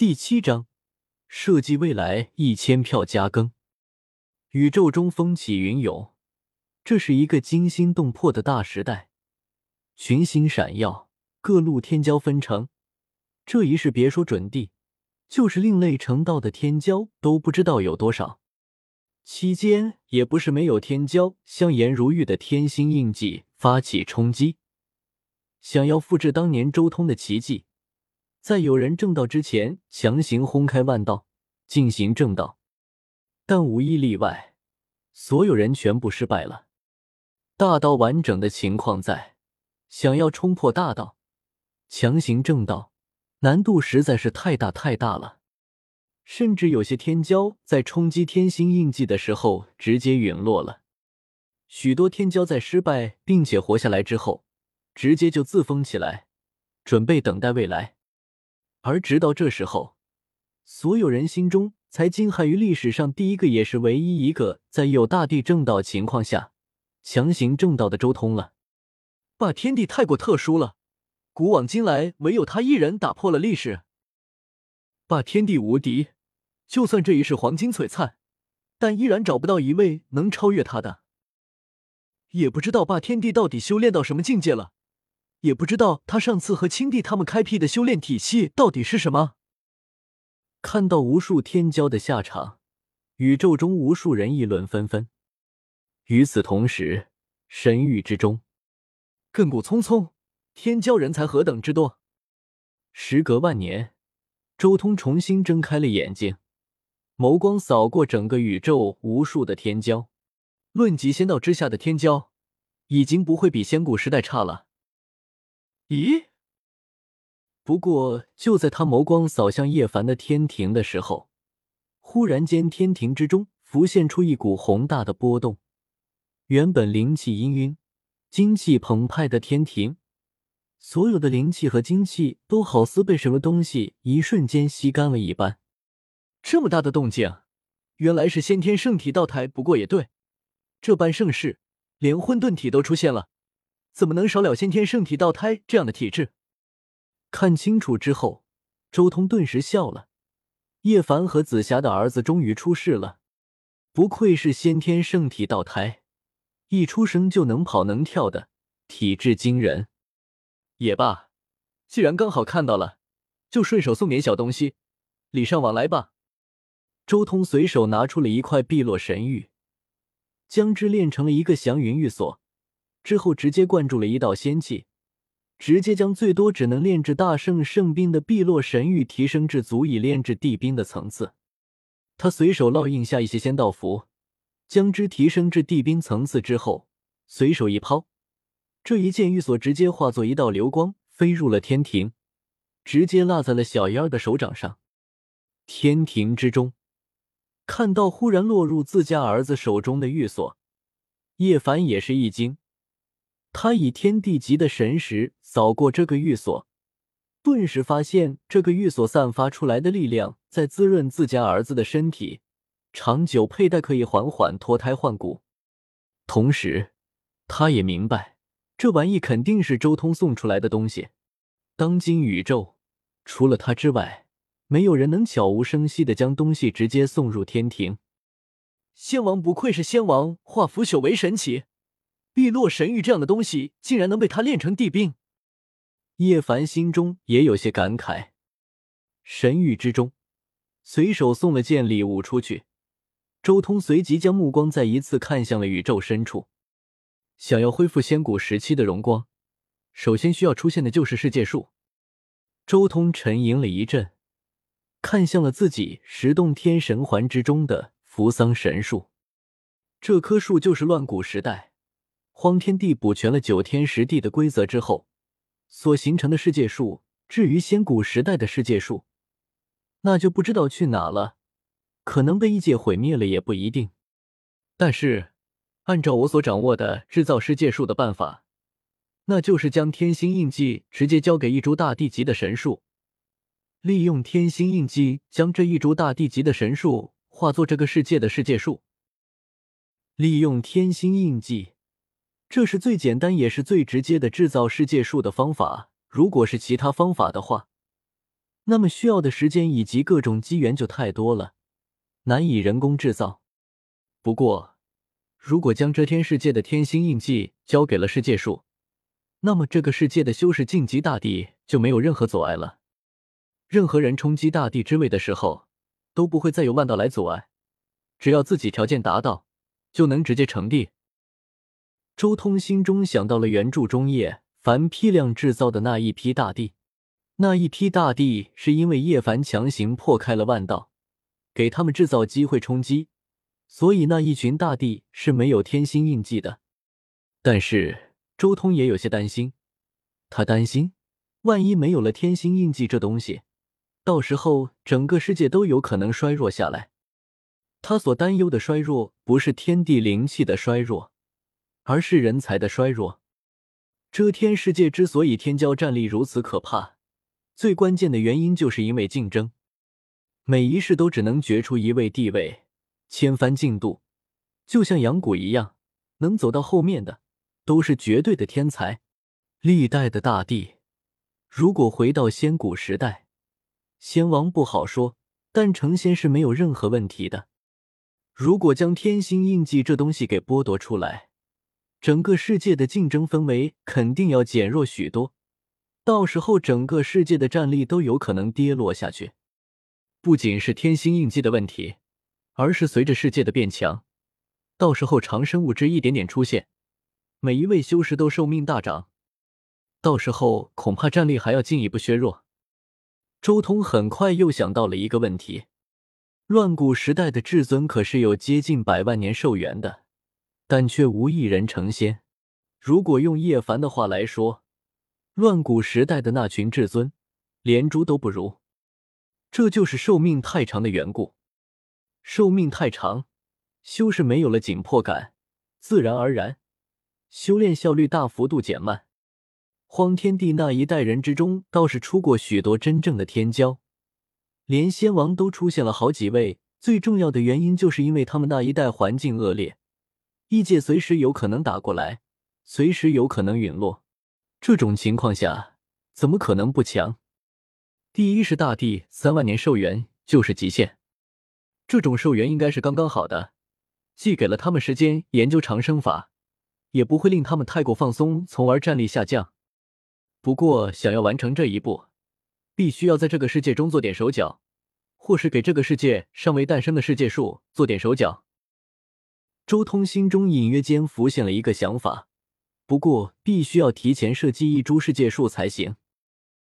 第七章，设计未来一千票加更。宇宙中风起云涌，这是一个惊心动魄的大时代，群星闪耀，各路天骄纷呈。这一世，别说准帝，就是另类成道的天骄都不知道有多少。期间也不是没有天骄向颜如玉的天星印记发起冲击，想要复制当年周通的奇迹，在有人正道之前强行轰开万道进行正道，但无一例外，所有人全部失败了。大道完整的情况在，想要冲破大道强行正道，难度实在是太大太大了。甚至有些天骄在冲击天星印记的时候直接陨落了，许多天骄在失败并且活下来之后，直接就自封起来，准备等待未来。而直到这时候，所有人心中才惊骇于历史上第一个也是唯一一个在有大地正道情况下强行正道的周通了。霸天帝太过特殊了，古往今来唯有他一人打破了历史。霸天帝无敌。就算这一世黄金璀璨，但依然找不到一位能超越他的。也不知道霸天帝到底修炼到什么境界了，也不知道他上次和青帝他们开辟的修炼体系到底是什么。看到无数天骄的下场，宇宙中无数人议论纷纷。与此同时，神域之中，亘古匆匆，天骄人才何等之多。时隔万年，周通重新睁开了眼睛。眸光扫过整个宇宙，无数的天骄，论及仙道之下的天骄，已经不会比仙古时代差了。咦？不过就在他眸光扫向叶凡的天庭的时候，忽然间天庭之中浮现出一股宏大的波动。原本灵气氤氲、精气澎湃的天庭，所有的灵气和精气都好似被什么东西一瞬间吸干了一般。这么大的动静，原来是先天圣体道台。不过也对，这般盛世，连混沌体都出现了，怎么能少了先天圣体道胎这样的体质？看清楚之后，周通顿时笑了。叶凡和紫霞的儿子终于出世了，不愧是先天圣体道胎，一出生就能跑能跳的体质惊人。也罢，既然刚好看到了，就顺手送点小东西，礼尚往来吧。周通随手拿出了一块碧落神玉，将之炼成了一个祥云玉锁，之后直接灌注了一道仙气，直接将最多只能炼制大圣圣兵的碧落神玉提升至足以炼制地兵的层次。他随手烙印下一些仙道符，将之提升至地兵层次之后，随手一抛，这一件玉锁直接化作一道流光，飞入了天庭，直接落在了小妖儿的手掌上。天庭之中。看到忽然落入自家儿子手中的玉锁，叶凡也是一惊。他以天地级的神识扫过这个玉锁，顿时发现这个玉锁散发出来的力量在滋润自家儿子的身体，长久佩戴可以缓缓脱胎换骨。同时，他也明白这玩意肯定是周通送出来的东西。当今宇宙，除了他之外。没有人能悄无声息的将东西直接送入天庭。仙王不愧是仙王，化腐朽为神奇。碧落神玉这样的东西，竟然能被他炼成地兵。叶凡心中也有些感慨。神域之中，随手送了件礼物出去。周通随即将目光再一次看向了宇宙深处。想要恢复仙古时期的荣光，首先需要出现的就是世界树。周通沉吟了一阵。看向了自己十洞天神环之中的扶桑神树，这棵树就是乱古时代荒天地补全了九天十地的规则之后所形成的世界树。至于仙古时代的世界树，那就不知道去哪了，可能被异界毁灭了也不一定。但是，按照我所掌握的制造世界树的办法，那就是将天星印记直接交给一株大地级的神树。利用天星印记，将这一株大地级的神树化作这个世界的世界树。利用天星印记，这是最简单也是最直接的制造世界树的方法。如果是其他方法的话，那么需要的时间以及各种机缘就太多了，难以人工制造。不过，如果将遮天世界的天星印记交给了世界树，那么这个世界的修士晋级大地就没有任何阻碍了。任何人冲击大地之位的时候，都不会再有万道来阻碍，只要自己条件达到，就能直接成帝。周通心中想到了原著中叶凡批量制造的那一批大地，那一批大地是因为叶凡强行破开了万道，给他们制造机会冲击，所以那一群大地是没有天星印记的。但是周通也有些担心，他担心万一没有了天星印记这东西，到时候整个世界都有可能衰弱下来。他所担忧的衰弱不是天地灵气的衰弱。而是人才的衰弱。遮天世界之所以天骄战力如此可怕，最关键的原因就是因为竞争，每一世都只能决出一位地位，千帆进度，就像阳谷一样，能走到后面的都是绝对的天才。历代的大帝，如果回到仙古时代，仙王不好说，但成仙是没有任何问题的。如果将天星印记这东西给剥夺出来，整个世界的竞争氛围肯定要减弱许多，到时候整个世界的战力都有可能跌落下去。不仅是天星印记的问题，而是随着世界的变强，到时候长生物质一点点出现，每一位修士都寿命大涨，到时候恐怕战力还要进一步削弱。周通很快又想到了一个问题：乱古时代的至尊可是有接近百万年寿元的。但却无一人成仙。如果用叶凡的话来说，乱古时代的那群至尊，连猪都不如。这就是寿命太长的缘故。寿命太长，修士没有了紧迫感，自然而然，修炼效率大幅度减慢。荒天帝那一代人之中，倒是出过许多真正的天骄，连仙王都出现了好几位。最重要的原因，就是因为他们那一代环境恶劣。异界随时有可能打过来，随时有可能陨落。这种情况下，怎么可能不强？第一是大地三万年寿元就是极限，这种寿元应该是刚刚好的，既给了他们时间研究长生法，也不会令他们太过放松，从而战力下降。不过，想要完成这一步，必须要在这个世界中做点手脚，或是给这个世界尚未诞生的世界树做点手脚。周通心中隐约间浮现了一个想法，不过必须要提前设计一株世界树才行。